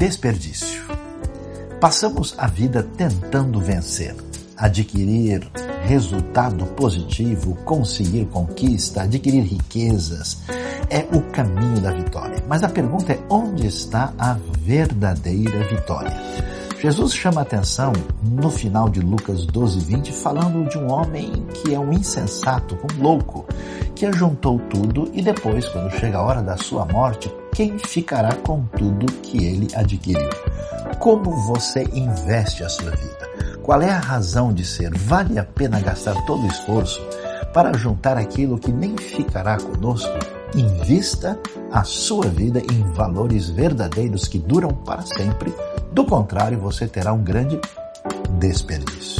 desperdício. Passamos a vida tentando vencer, adquirir resultado positivo, conseguir conquista, adquirir riquezas. É o caminho da vitória. Mas a pergunta é: onde está a verdadeira vitória? Jesus chama atenção no final de Lucas 12, 20, falando de um homem que é um insensato, um louco, que ajuntou tudo e depois, quando chega a hora da sua morte, quem ficará com tudo que ele adquiriu? Como você investe a sua vida? Qual é a razão de ser? Vale a pena gastar todo o esforço para juntar aquilo que nem ficará conosco? Invista a sua vida em valores verdadeiros que duram para sempre. Do contrário, você terá um grande desperdício.